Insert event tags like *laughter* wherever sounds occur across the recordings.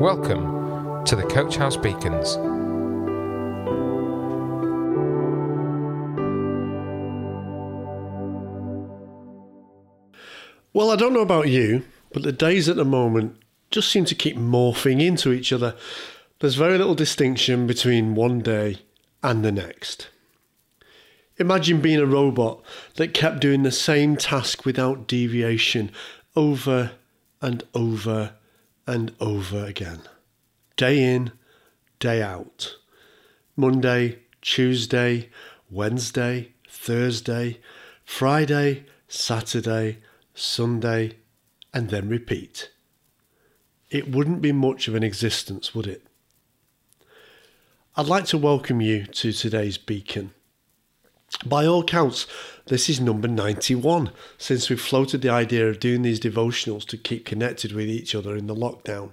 Welcome to the Coach House Beacons. Well, I don't know about you, but the days at the moment just seem to keep morphing into each other. There's very little distinction between one day and the next. Imagine being a robot that kept doing the same task without deviation over and over and over again. Day in, day out. Monday, Tuesday, Wednesday, Thursday, Friday, Saturday, Sunday, and then repeat. It wouldn't be much of an existence, would it? I'd like to welcome you to today's beacon. By all counts, this is number 91 since we've floated the idea of doing these devotionals to keep connected with each other in the lockdown.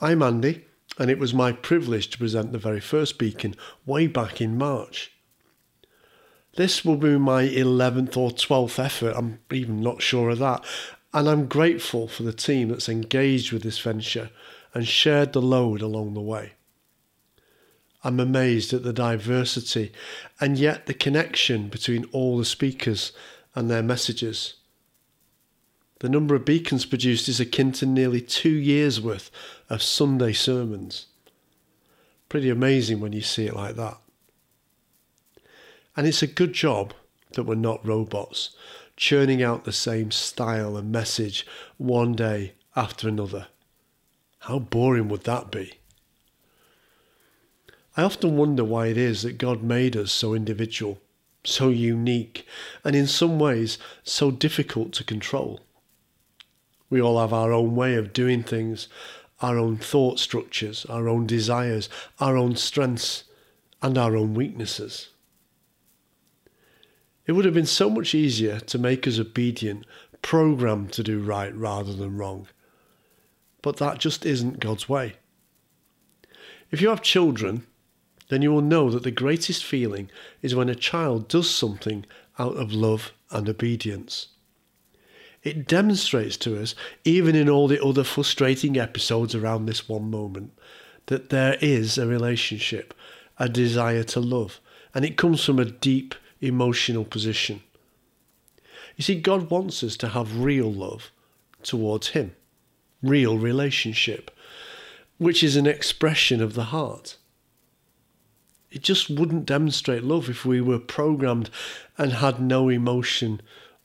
I'm Andy, and it was my privilege to present the very first beacon way back in March. This will be my 11th or 12th effort, I'm even not sure of that, and I'm grateful for the team that's engaged with this venture and shared the load along the way. I'm amazed at the diversity and yet the connection between all the speakers and their messages. The number of beacons produced is akin to nearly two years' worth of Sunday sermons. Pretty amazing when you see it like that. And it's a good job that we're not robots, churning out the same style and message one day after another. How boring would that be? I often wonder why it is that God made us so individual, so unique, and in some ways so difficult to control. We all have our own way of doing things, our own thought structures, our own desires, our own strengths, and our own weaknesses. It would have been so much easier to make us obedient, programmed to do right rather than wrong. But that just isn't God's way. If you have children, then you will know that the greatest feeling is when a child does something out of love and obedience. It demonstrates to us, even in all the other frustrating episodes around this one moment, that there is a relationship, a desire to love, and it comes from a deep emotional position. You see, God wants us to have real love towards Him, real relationship, which is an expression of the heart. It just wouldn't demonstrate love if we were programmed and had no emotion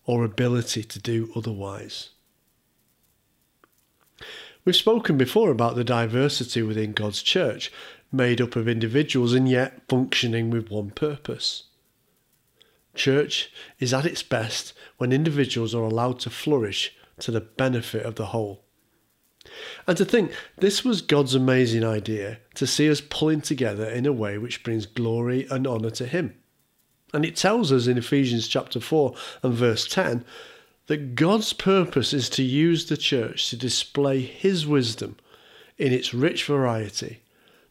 or ability to do otherwise. We've spoken before about the diversity within God's church, made up of individuals and yet functioning with one purpose. Church is at its best when individuals are allowed to flourish to the benefit of the whole. And to think this was God's amazing idea to see us pulling together in a way which brings glory and honour to Him. And it tells us in Ephesians chapter 4 and verse 10 that God's purpose is to use the church to display His wisdom in its rich variety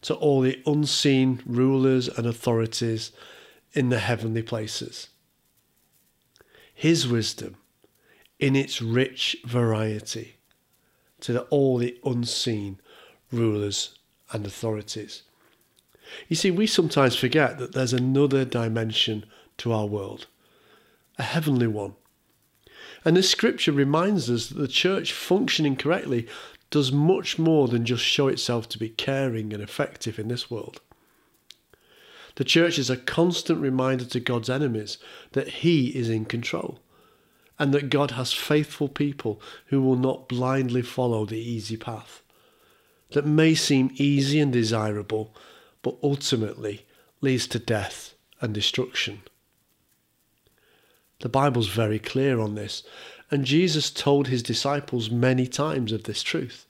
to all the unseen rulers and authorities in the heavenly places. His wisdom in its rich variety to the, all the unseen rulers and authorities. You see, we sometimes forget that there's another dimension to our world, a heavenly one. And this scripture reminds us that the church functioning correctly does much more than just show itself to be caring and effective in this world. The church is a constant reminder to God's enemies that He is in control and that God has faithful people who will not blindly follow the easy path that may seem easy and desirable, but ultimately leads to death and destruction. The Bible's very clear on this, and Jesus told his disciples many times of this truth.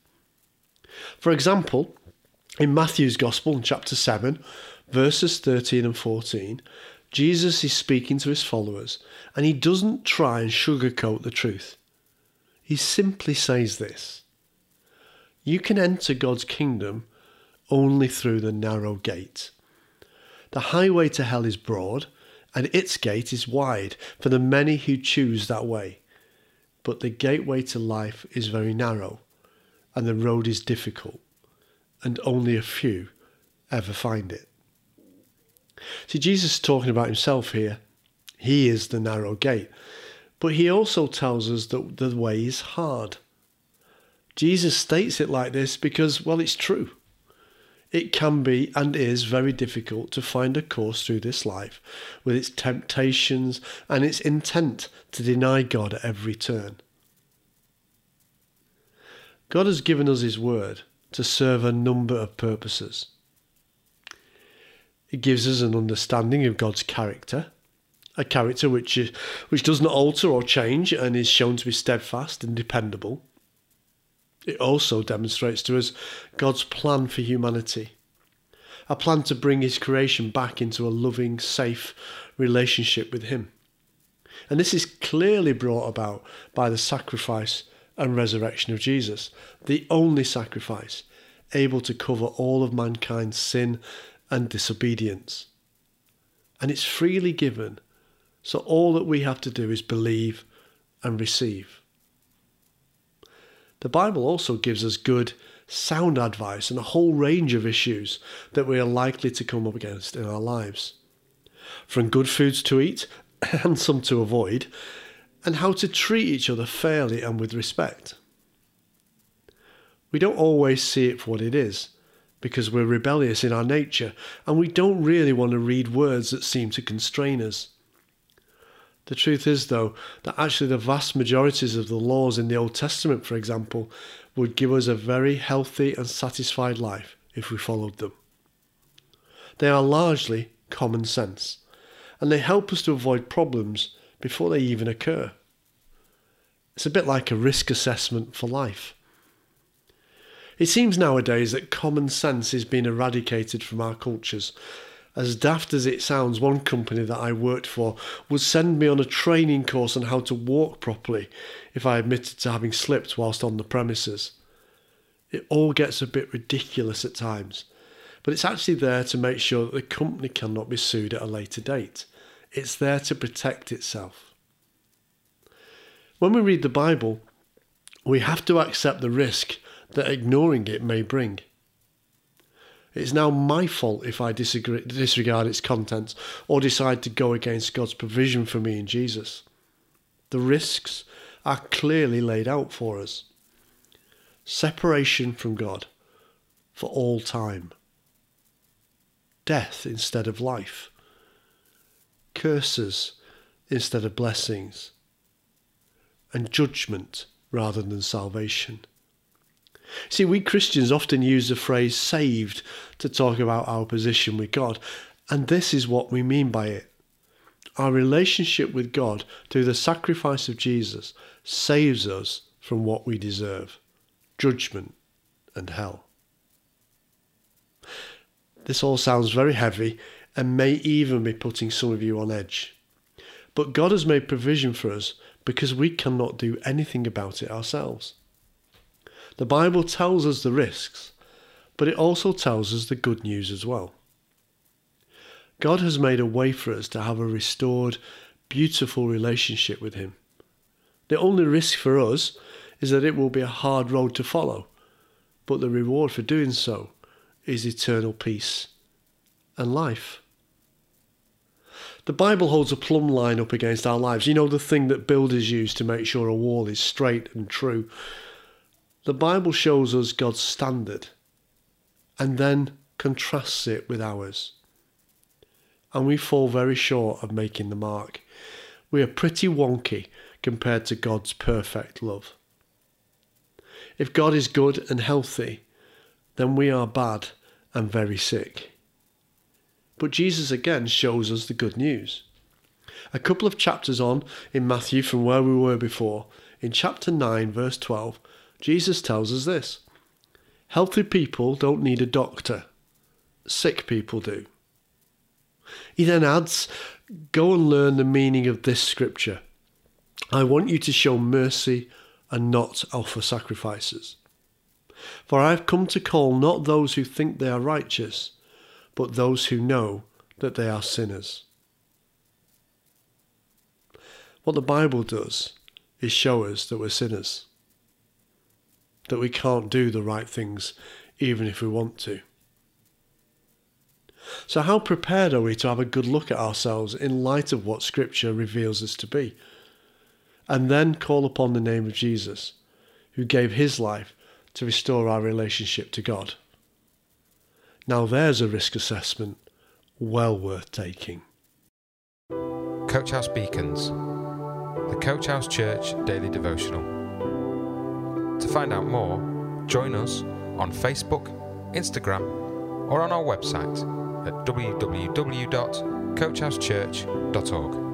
For example, in Matthew's Gospel in chapter 7, verses 13 and 14, Jesus is speaking to his followers and he doesn't try and sugarcoat the truth. He simply says this You can enter God's kingdom only through the narrow gate. The highway to hell is broad and its gate is wide for the many who choose that way. But the gateway to life is very narrow, and the road is difficult, and only a few ever find it. See, Jesus is talking about himself here. He is the narrow gate, but he also tells us that the way is hard. Jesus states it like this because, well, it's true. It can be and is very difficult to find a course through this life with its temptations and its intent to deny God at every turn. God has given us His Word to serve a number of purposes. It gives us an understanding of God's character, a character which, is, which does not alter or change and is shown to be steadfast and dependable. It also demonstrates to us God's plan for humanity, a plan to bring His creation back into a loving, safe relationship with Him. And this is clearly brought about by the sacrifice and resurrection of Jesus, the only sacrifice able to cover all of mankind's sin and disobedience. And it's freely given, so all that we have to do is believe and receive. The Bible also gives us good, sound advice on a whole range of issues that we are likely to come up against in our lives. From good foods to eat *coughs* and some to avoid, and how to treat each other fairly and with respect. We don't always see it for what it is, because we're rebellious in our nature and we don't really want to read words that seem to constrain us. The truth is, though, that actually the vast majorities of the laws in the Old Testament, for example, would give us a very healthy and satisfied life if we followed them. They are largely common sense, and they help us to avoid problems before they even occur. It's a bit like a risk assessment for life. It seems nowadays that common sense is being eradicated from our cultures. As daft as it sounds, one company that I worked for would send me on a training course on how to walk properly if I admitted to having slipped whilst on the premises. It all gets a bit ridiculous at times, but it's actually there to make sure that the company cannot be sued at a later date. It's there to protect itself. When we read the Bible, we have to accept the risk that ignoring it may bring. It's now my fault if I disagree, disregard its contents or decide to go against God's provision for me in Jesus. The risks are clearly laid out for us separation from God for all time, death instead of life, curses instead of blessings, and judgment rather than salvation. See, we Christians often use the phrase saved to talk about our position with God, and this is what we mean by it. Our relationship with God through the sacrifice of Jesus saves us from what we deserve judgment and hell. This all sounds very heavy and may even be putting some of you on edge. But God has made provision for us because we cannot do anything about it ourselves. The Bible tells us the risks, but it also tells us the good news as well. God has made a way for us to have a restored, beautiful relationship with Him. The only risk for us is that it will be a hard road to follow, but the reward for doing so is eternal peace and life. The Bible holds a plumb line up against our lives. You know, the thing that builders use to make sure a wall is straight and true. The Bible shows us God's standard and then contrasts it with ours. And we fall very short of making the mark. We are pretty wonky compared to God's perfect love. If God is good and healthy, then we are bad and very sick. But Jesus again shows us the good news. A couple of chapters on in Matthew from where we were before, in chapter 9, verse 12, Jesus tells us this healthy people don't need a doctor, sick people do. He then adds, Go and learn the meaning of this scripture. I want you to show mercy and not offer sacrifices. For I have come to call not those who think they are righteous, but those who know that they are sinners. What the Bible does is show us that we're sinners. That we can't do the right things even if we want to. So, how prepared are we to have a good look at ourselves in light of what Scripture reveals us to be? And then call upon the name of Jesus, who gave his life to restore our relationship to God. Now, there's a risk assessment well worth taking. Coach House Beacons, the Coach House Church Daily Devotional. To find out more, join us on Facebook, Instagram, or on our website at www.coachhousechurch.org.